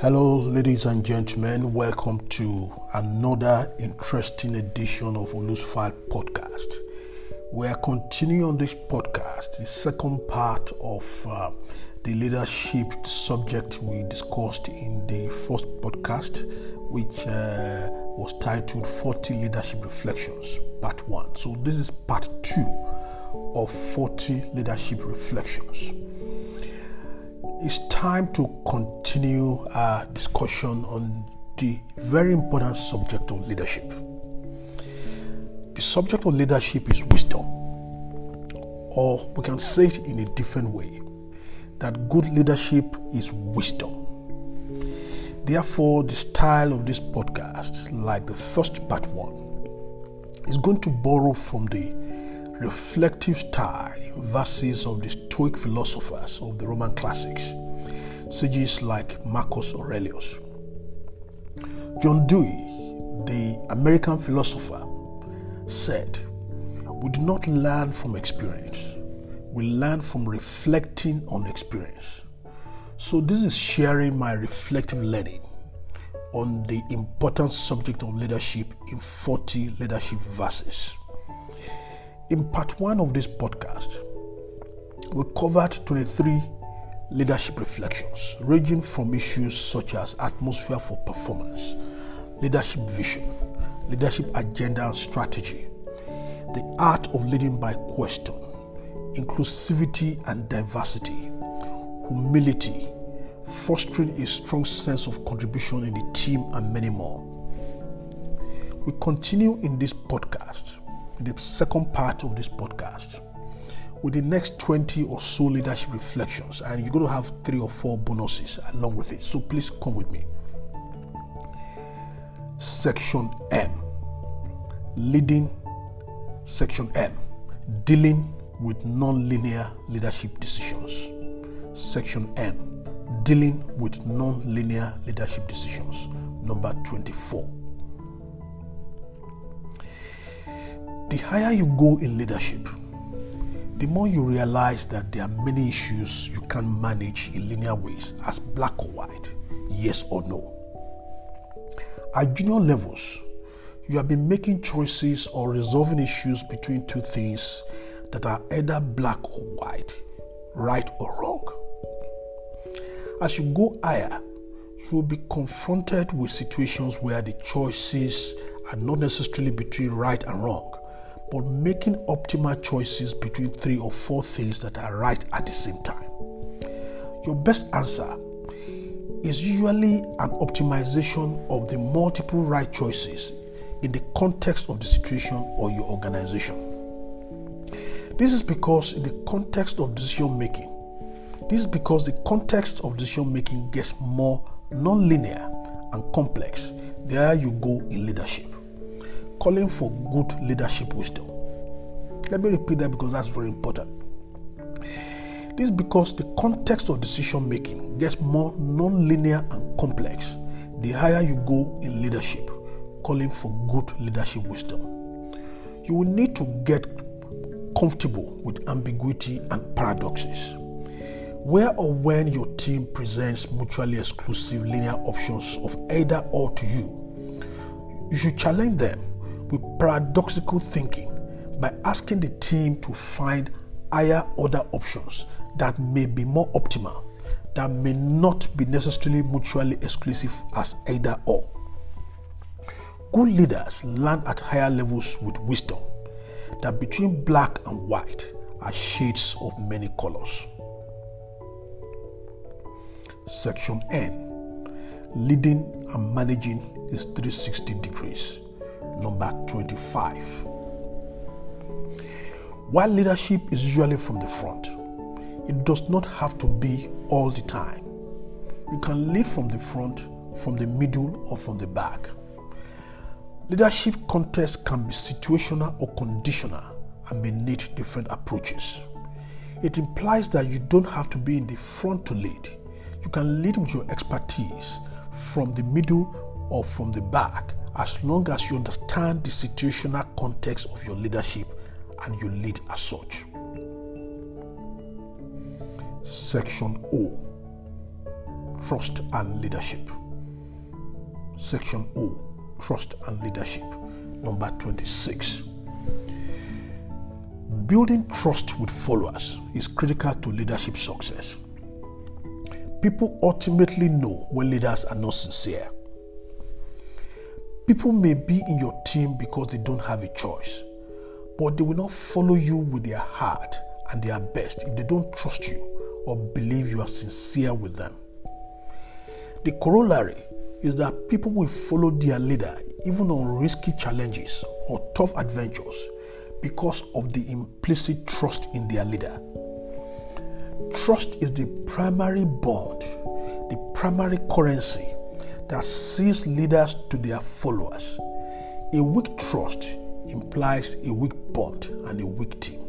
Hello, ladies and gentlemen. Welcome to another interesting edition of Olu's File podcast. We are continuing on this podcast, the second part of uh, the leadership subject we discussed in the first podcast, which uh, was titled 40 Leadership Reflections, Part 1. So, this is part 2 of 40 Leadership Reflections. It's time to continue our discussion on the very important subject of leadership. The subject of leadership is wisdom, or we can say it in a different way that good leadership is wisdom. Therefore, the style of this podcast, like the first part one, is going to borrow from the reflective style verses of the Stoic philosophers of the Roman classics, sages like Marcus Aurelius. John Dewey, the American philosopher, said, We do not learn from experience, we learn from reflecting on experience. So, this is sharing my reflective learning on the important subject of leadership in 40 leadership verses. In part one of this podcast, we covered 23 leadership reflections, ranging from issues such as atmosphere for performance, leadership vision, leadership agenda and strategy, the art of leading by question, inclusivity and diversity, humility, fostering a strong sense of contribution in the team, and many more. We continue in this podcast, the second part of this podcast, with the next 20 or so leadership reflections, and you're going to have three or four bonuses along with it. So please come with me. Section M Leading, Section M Dealing with non-linear leadership decisions. Section M, dealing with non-linear leadership decisions. Number 24. The higher you go in leadership, the more you realize that there are many issues you can manage in linear ways as black or white, yes or no. At junior levels, you have been making choices or resolving issues between two things that are either black or white, right or wrong. As you go higher, you will be confronted with situations where the choices are not necessarily between right and wrong, but making optimal choices between three or four things that are right at the same time. Your best answer is usually an optimization of the multiple right choices in the context of the situation or your organization. This is because, in the context of decision making, this is because the context of decision making gets more non linear and complex there you go in leadership. Calling for good leadership wisdom. Let me repeat that because that's very important. This is because the context of decision making gets more non linear and complex the higher you go in leadership, calling for good leadership wisdom. You will need to get comfortable with ambiguity and paradoxes. Where or when your team presents mutually exclusive linear options of either or to you, you should challenge them with paradoxical thinking by asking the team to find higher order options that may be more optimal, that may not be necessarily mutually exclusive as either or. Good leaders learn at higher levels with wisdom that between black and white are shades of many colors. Section N Leading and managing is 360 degrees. Number 25. While leadership is usually from the front, it does not have to be all the time. You can lead from the front, from the middle, or from the back. Leadership contests can be situational or conditional and may need different approaches. It implies that you don't have to be in the front to lead. You can lead with your expertise from the middle or from the back as long as you understand the situational context of your leadership and you lead as such. Section O Trust and Leadership. Section O Trust and Leadership. Number 26. Building trust with followers is critical to leadership success. People ultimately know when leaders are not sincere. People may be in your team because they don't have a choice, but they will not follow you with their heart and their best if they don't trust you or believe you are sincere with them. The corollary is that people will follow their leader even on risky challenges or tough adventures because of the implicit trust in their leader. Trust is the primary bond, the primary currency that sees leaders to their followers. A weak trust implies a weak bond and a weak team.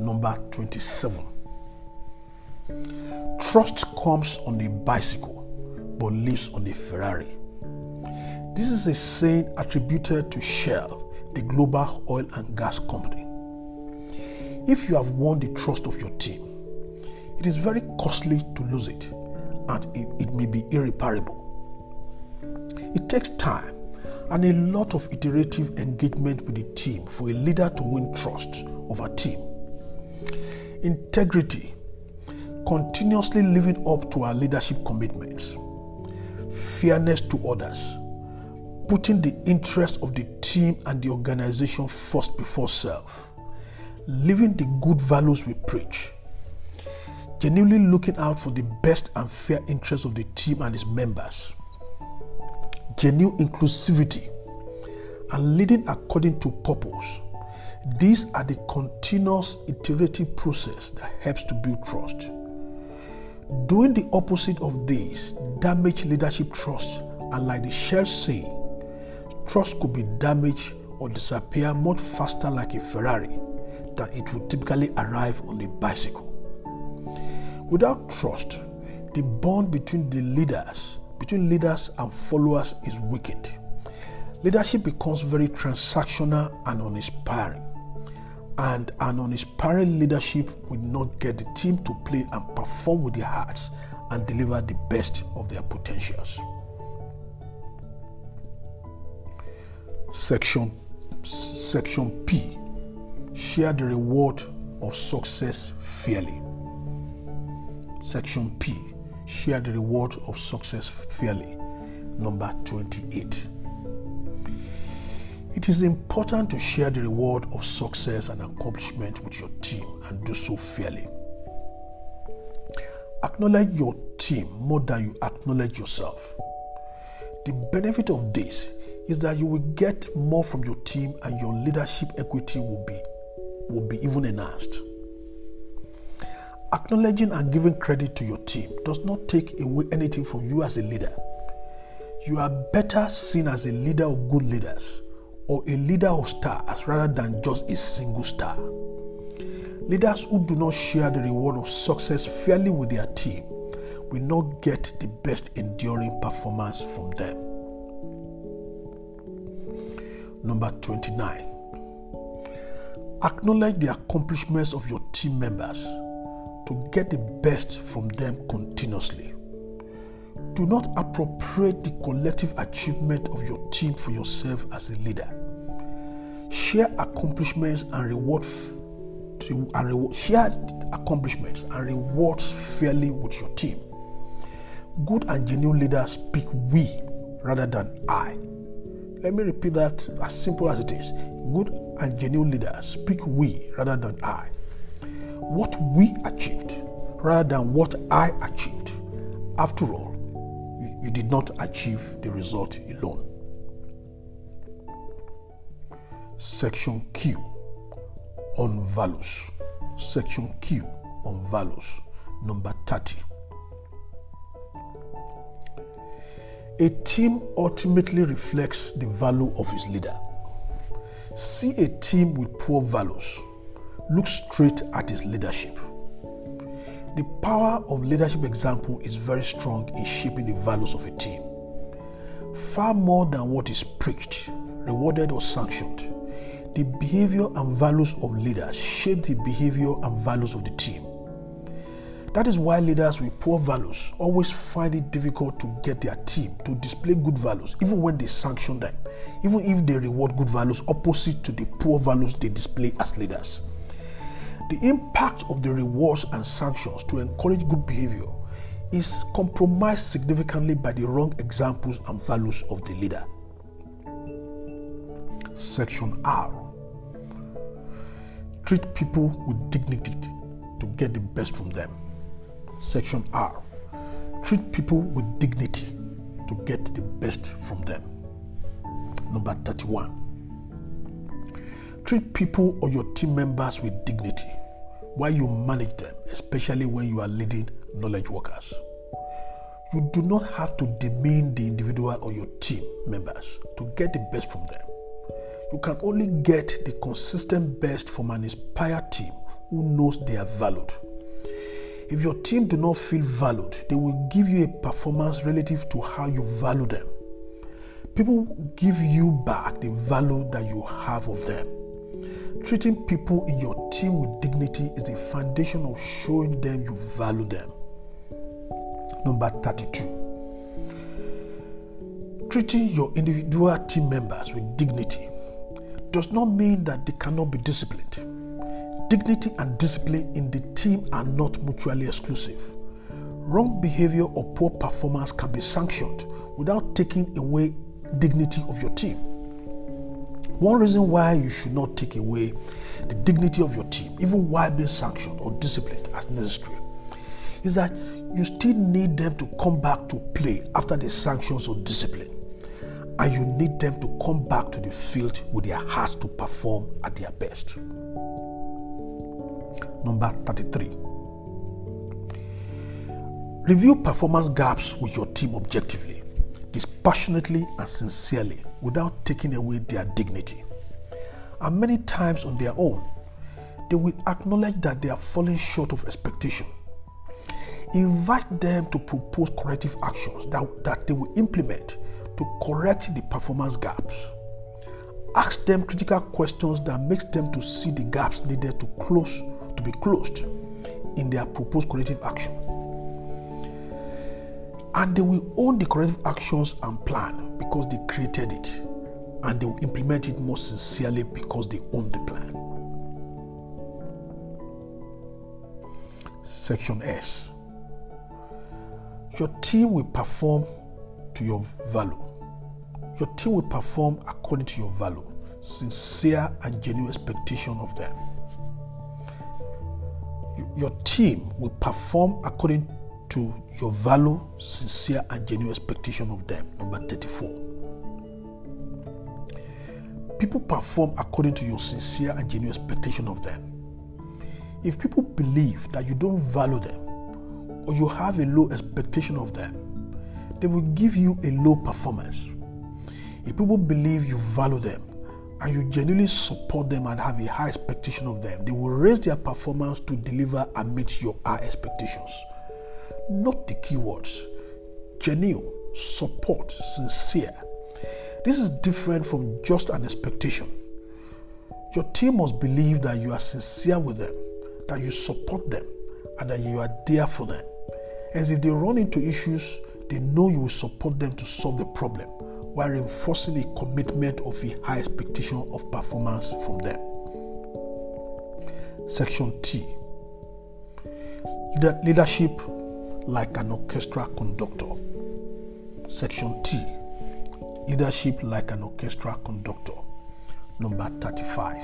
Number 27. Trust comes on a bicycle but lives on a Ferrari. This is a saying attributed to Shell, the global oil and gas company. If you have won the trust of your team, it is very costly to lose it and it, it may be irreparable. It takes time and a lot of iterative engagement with the team for a leader to win trust of a team. Integrity, continuously living up to our leadership commitments, fairness to others, putting the interest of the team and the organization first before self, living the good values we preach, genuinely looking out for the best and fair interests of the team and its members, genuine inclusivity, and leading according to purpose. These are the continuous iterative process that helps to build trust. Doing the opposite of this damage leadership trust, and like the Shell saying, trust could be damaged or disappear much faster like a Ferrari than it would typically arrive on a bicycle. Without trust, the bond between the leaders, between leaders and followers is weakened. Leadership becomes very transactional and uninspiring. And an uninspiring leadership will not get the team to play and perform with their hearts and deliver the best of their potentials. Section Section P Share the reward of success fairly. Section P Share the reward of success fairly. Number 28. It is important to share the reward of success and accomplishment with your team and do so fairly. Acknowledge your team more than you acknowledge yourself. The benefit of this is that you will get more from your team and your leadership equity will be will be even enhanced. Acknowledging and giving credit to your team does not take away anything from you as a leader. You are better seen as a leader of good leaders or a leader of stars rather than just a single star. Leaders who do not share the reward of success fairly with their team will not get the best enduring performance from them. Number 29. Acknowledge the accomplishments of your team members to get the best from them continuously. Do not appropriate the collective achievement of your team for yourself as a leader. Share accomplishments and reward and share accomplishments and rewards fairly with your team. Good and genuine leaders speak we rather than I. Let me repeat that as simple as it is. Good and genuine leaders speak we rather than I. What we achieved rather than what I achieved. After all, you, you did not achieve the result alone. Section Q on values. Section Q on values. Number 30. A team ultimately reflects the value of its leader. See a team with poor values, look straight at his leadership. The power of leadership example is very strong in shaping the values of a team. Far more than what is preached, rewarded, or sanctioned, the behavior and values of leaders shape the behavior and values of the team. That is why leaders with poor values always find it difficult to get their team to display good values, even when they sanction them, even if they reward good values opposite to the poor values they display as leaders. The impact of the rewards and sanctions to encourage good behavior is compromised significantly by the wrong examples and values of the leader. Section R Treat people with dignity to get the best from them. Section R Treat people with dignity to get the best from them. Number 31 Treat people or your team members with dignity while you manage them, especially when you are leading knowledge workers. You do not have to demean the individual or your team members to get the best from them. You can only get the consistent best from an inspired team who knows they are valued. If your team do not feel valued, they will give you a performance relative to how you value them. People give you back the value that you have of them. Treating people in your team with dignity is the foundation of showing them you value them. Number 32. Treating your individual team members with dignity does not mean that they cannot be disciplined. Dignity and discipline in the team are not mutually exclusive. Wrong behavior or poor performance can be sanctioned without taking away dignity of your team. One reason why you should not take away the dignity of your team, even while being sanctioned or disciplined as necessary, is that you still need them to come back to play after the sanctions or discipline and you need them to come back to the field with their hearts to perform at their best. Number 33. Review performance gaps with your team objectively, dispassionately, and sincerely without taking away their dignity. And many times on their own, they will acknowledge that they are falling short of expectation. Invite them to propose corrective actions that, that they will implement to correct the performance gaps. Ask them critical questions that makes them to see the gaps needed to close to be closed in their proposed corrective action. And they will own the corrective actions and plan because they created it. And they will implement it more sincerely because they own the plan. Section S. Your team will perform to your value. Your team will perform according to your value, sincere and genuine expectation of them. Your team will perform according to your value, sincere and genuine expectation of them. Number 34. People perform according to your sincere and genuine expectation of them. If people believe that you don't value them or you have a low expectation of them, they will give you a low performance. If people believe you value them and you genuinely support them and have a high expectation of them, they will raise their performance to deliver and meet your high expectations. Not the keywords genuine, support, sincere. This is different from just an expectation. Your team must believe that you are sincere with them, that you support them, and that you are there for them. As if they run into issues, they know you will support them to solve the problem while reinforcing a commitment of a high expectation of performance from them. Section T Leadership like an orchestra conductor. Section T Leadership like an orchestra conductor. Number 35.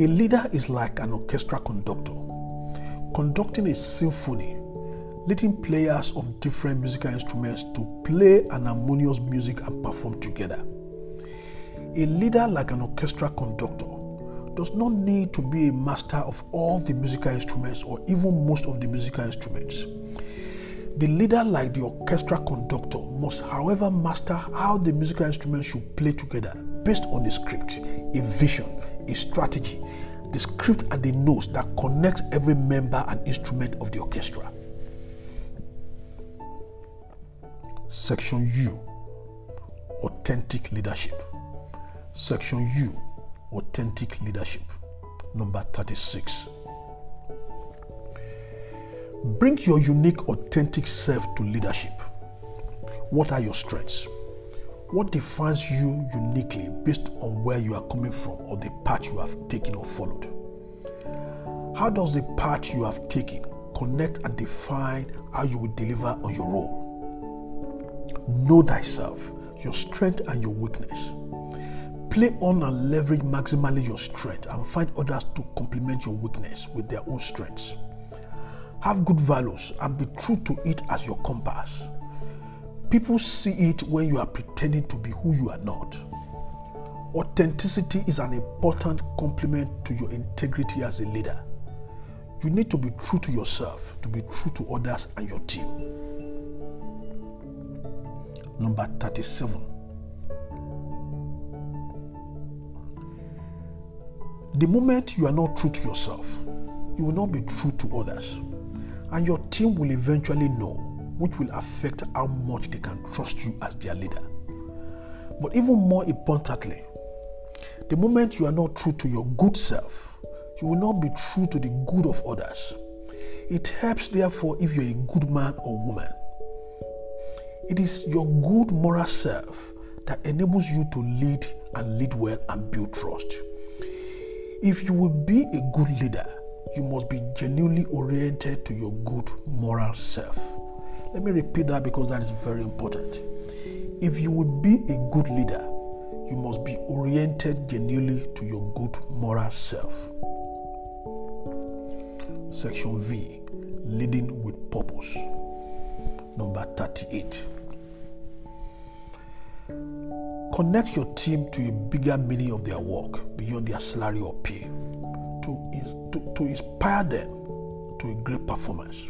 A leader is like an orchestra conductor, conducting a symphony leading players of different musical instruments to play an harmonious music and perform together. A leader, like an orchestra conductor, does not need to be a master of all the musical instruments or even most of the musical instruments. The leader, like the orchestra conductor, must, however, master how the musical instruments should play together based on a script, a vision, a strategy, the script and the notes that connects every member and instrument of the orchestra. Section U Authentic Leadership. Section U Authentic Leadership. Number 36. Bring your unique, authentic self to leadership. What are your strengths? What defines you uniquely based on where you are coming from or the path you have taken or followed? How does the path you have taken connect and define how you will deliver on your role? Know thyself, your strength and your weakness. Play on and leverage maximally your strength and find others to complement your weakness with their own strengths. Have good values and be true to it as your compass. People see it when you are pretending to be who you are not. Authenticity is an important complement to your integrity as a leader. You need to be true to yourself, to be true to others and your team. Number 37. The moment you are not true to yourself, you will not be true to others, and your team will eventually know, which will affect how much they can trust you as their leader. But even more importantly, the moment you are not true to your good self, you will not be true to the good of others. It helps, therefore, if you're a good man or woman. It is your good moral self that enables you to lead and lead well and build trust. If you will be a good leader, you must be genuinely oriented to your good moral self. Let me repeat that because that is very important. If you will be a good leader, you must be oriented genuinely to your good moral self. Section V Leading with Purpose. Number 38. Connect your team to a bigger meaning of their work beyond their salary or pay to, to, to inspire them to a great performance.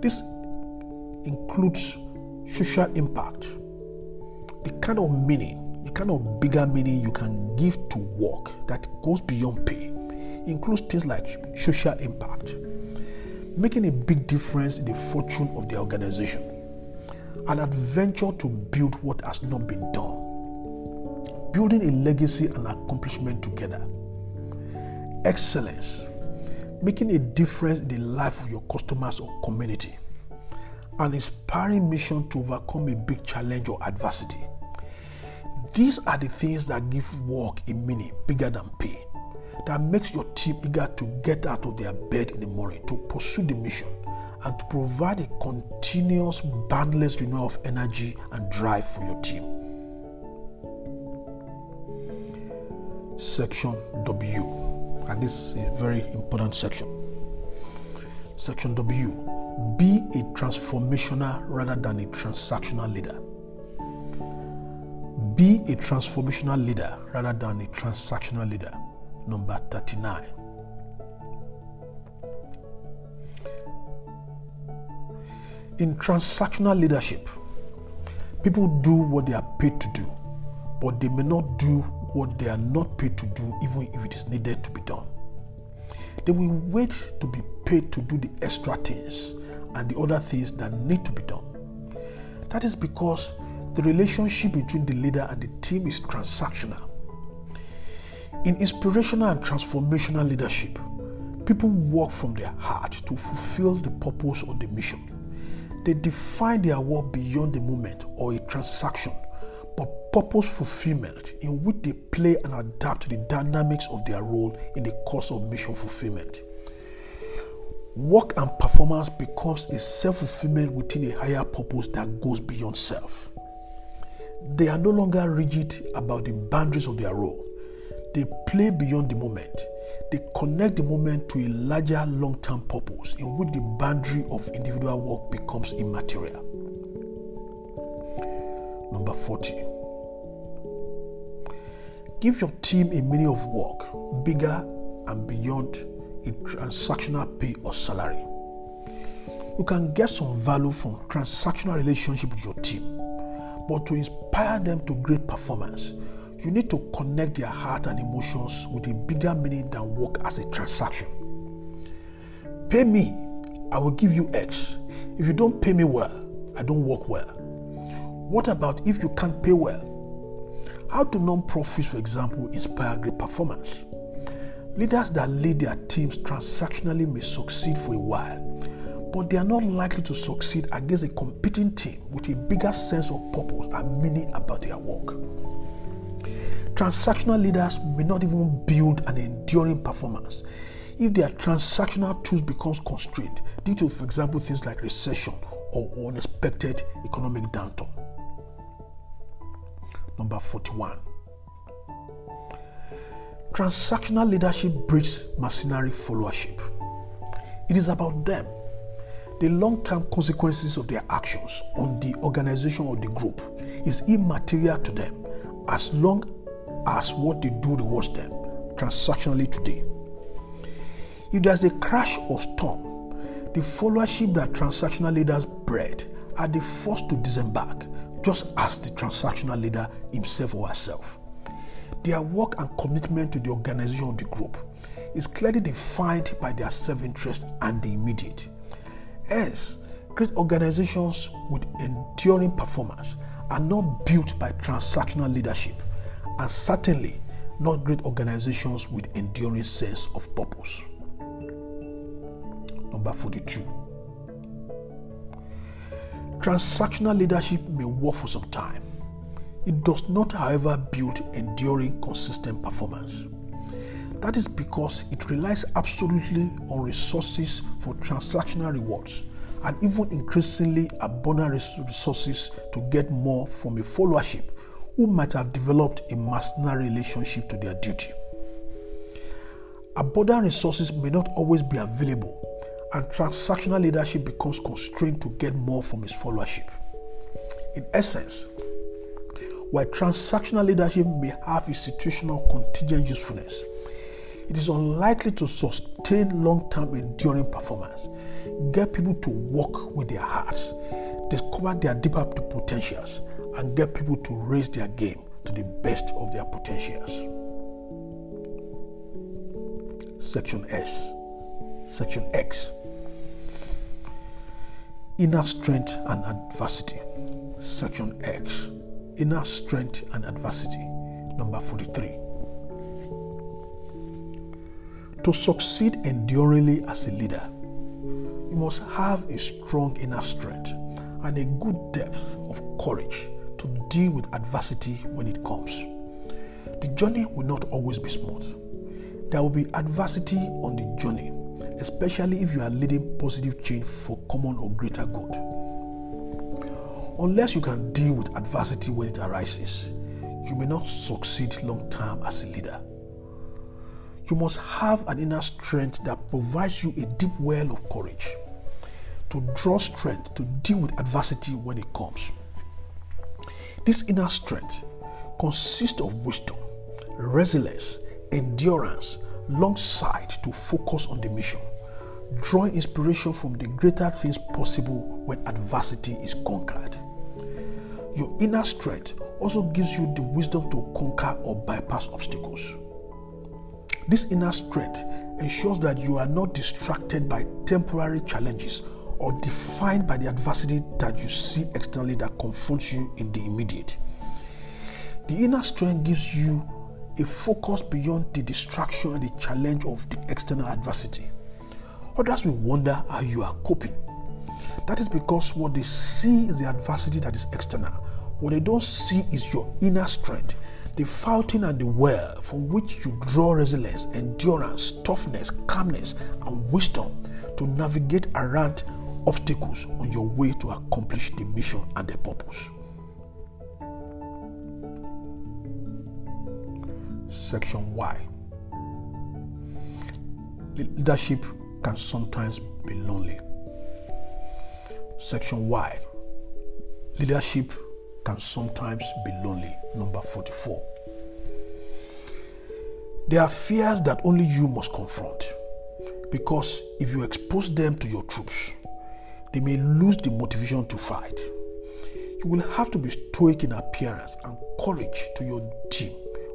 This includes social impact, the kind of meaning, the kind of bigger meaning you can give to work that goes beyond pay, includes things like social impact, making a big difference in the fortune of the organization, an adventure to build what has not been done building a legacy and accomplishment together. Excellence, making a difference in the life of your customers or community. An inspiring mission to overcome a big challenge or adversity. These are the things that give work a meaning bigger than pay, that makes your team eager to get out of their bed in the morning to pursue the mission and to provide a continuous, boundless renewal of energy and drive for your team. Section W. And this is a very important section. Section W Be a transformational rather than a transactional leader. Be a transformational leader rather than a transactional leader. Number 39. In transactional leadership, people do what they are paid to do, but they may not do what they are not paid to do, even if it is needed to be done. They will wait to be paid to do the extra things and the other things that need to be done. That is because the relationship between the leader and the team is transactional. In inspirational and transformational leadership, people work from their heart to fulfill the purpose of the mission. They define their work beyond the moment or a transaction but purpose fulfillment in which they play and adapt to the dynamics of their role in the course of mission fulfillment. Work and performance becomes a self fulfillment within a higher purpose that goes beyond self. They are no longer rigid about the boundaries of their role. They play beyond the moment. They connect the moment to a larger long term purpose in which the boundary of individual work becomes immaterial. Number 40. Give your team a meaning of work bigger and beyond a transactional pay or salary. You can get some value from transactional relationship with your team, but to inspire them to great performance, you need to connect their heart and emotions with a bigger meaning than work as a transaction. Pay me, I will give you X. If you don't pay me well, I don't work well. What about if you can't pay well? How do non-profits, for example, inspire great performance? Leaders that lead their teams transactionally may succeed for a while, but they are not likely to succeed against a competing team with a bigger sense of purpose and meaning about their work. Transactional leaders may not even build an enduring performance if their transactional tools becomes constrained due to, for example, things like recession or unexpected economic downturn. Number 41. Transactional leadership breeds mercenary followership. It is about them. The long term consequences of their actions on the organization or the group is immaterial to them as long as what they do rewards them transactionally today. If there's a crash or storm, the followership that transactional leaders bred are the first to disembark, just as the transactional leader himself or herself. Their work and commitment to the organization of the group is clearly defined by their self interest and the immediate. Hence, great organizations with enduring performance are not built by transactional leadership, and certainly not great organizations with enduring sense of purpose. Number 42. Transactional leadership may work for some time. It does not, however, build enduring, consistent performance. That is because it relies absolutely on resources for transactional rewards and even increasingly abundant resources to get more from a followership who might have developed a mercenary relationship to their duty. Abundant resources may not always be available, and transactional leadership becomes constrained to get more from his followership. In essence, while transactional leadership may have institutional contingent usefulness, it is unlikely to sustain long term enduring performance, get people to work with their hearts, discover their deeper potentials, and get people to raise their game to the best of their potentials. Section S. Section X. Inner strength and adversity. Section X. Inner strength and adversity. Number 43. To succeed enduringly as a leader, you must have a strong inner strength and a good depth of courage to deal with adversity when it comes. The journey will not always be smooth. There will be adversity on the journey, especially if you are leading positive change for common or greater good. Unless you can deal with adversity when it arises, you may not succeed long term as a leader. You must have an inner strength that provides you a deep well of courage to draw strength to deal with adversity when it comes. This inner strength consists of wisdom, resilience, endurance, long sight to focus on the mission, drawing inspiration from the greater things possible when adversity is conquered. Your inner strength also gives you the wisdom to conquer or bypass obstacles. This inner strength ensures that you are not distracted by temporary challenges or defined by the adversity that you see externally that confronts you in the immediate. The inner strength gives you a focus beyond the distraction and the challenge of the external adversity. Others will wonder how you are coping. That is because what they see is the adversity that is external. What they don't see is your inner strength, the fountain and the well from which you draw resilience, endurance, toughness, calmness, and wisdom to navigate around obstacles on your way to accomplish the mission and the purpose. Section Y Leadership can sometimes be lonely. Section Y Leadership can sometimes be lonely. Number 44. There are fears that only you must confront because if you expose them to your troops, they may lose the motivation to fight. You will have to be stoic in appearance and courage to your team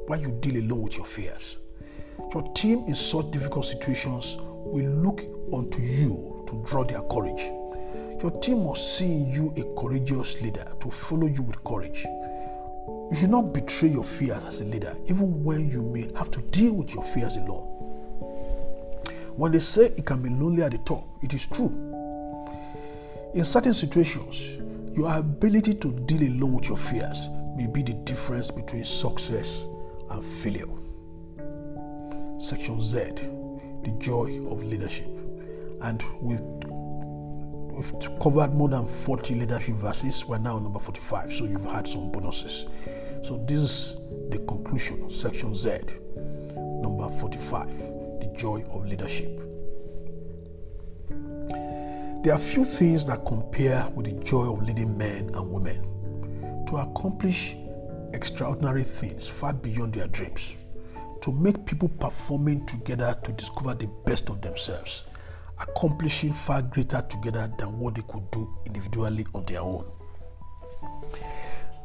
while you deal alone with your fears. Your team in such difficult situations will look unto you to draw their courage. Your team must see in you a courageous leader to follow you with courage. You should not betray your fears as a leader, even when you may have to deal with your fears alone. When they say it can be lonely at the top, it is true. In certain situations, your ability to deal alone with your fears may be the difference between success and failure. Section Z, the joy of leadership. And we've, we've covered more than 40 leadership verses. We're now number 45, so you've had some bonuses. So this is the conclusion, section Z, number 45, the joy of leadership. There are few things that compare with the joy of leading men and women to accomplish extraordinary things far beyond their dreams, to make people performing together to discover the best of themselves, accomplishing far greater together than what they could do individually on their own.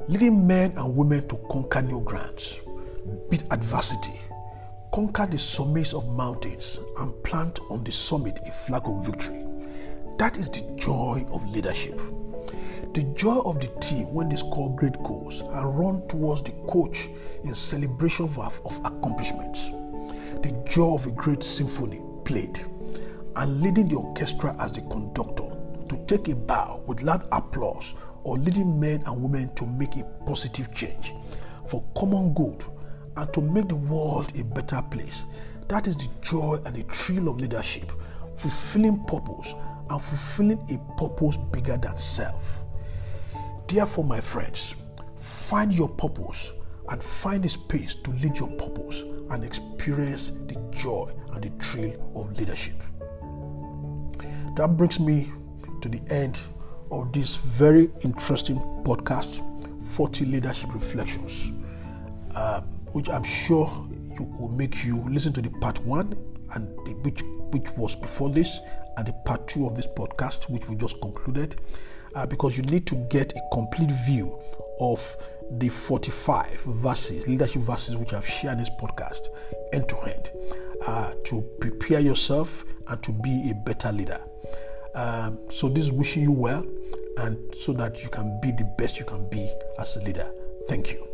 Leading men and women to conquer new grounds, beat adversity, conquer the summits of mountains, and plant on the summit a flag of victory that is the joy of leadership. The joy of the team when they score great goals and run towards the coach in celebration of, of accomplishments. The joy of a great symphony played and leading the orchestra as the conductor to take a bow with loud applause or leading men and women to make a positive change for common good and to make the world a better place. That is the joy and the thrill of leadership, fulfilling purpose and fulfilling a purpose bigger than self. Therefore, my friends, find your purpose and find a space to lead your purpose and experience the joy and the thrill of leadership. That brings me to the end of this very interesting podcast 40 Leadership Reflections, um, which I'm sure you will make you listen to the part one and the, which which was before this and the part two of this podcast, which we just concluded, uh, because you need to get a complete view of the 45 verses, leadership verses, which I've shared in this podcast, end to end, uh, to prepare yourself and to be a better leader. Um, so, this is wishing you well and so that you can be the best you can be as a leader. Thank you.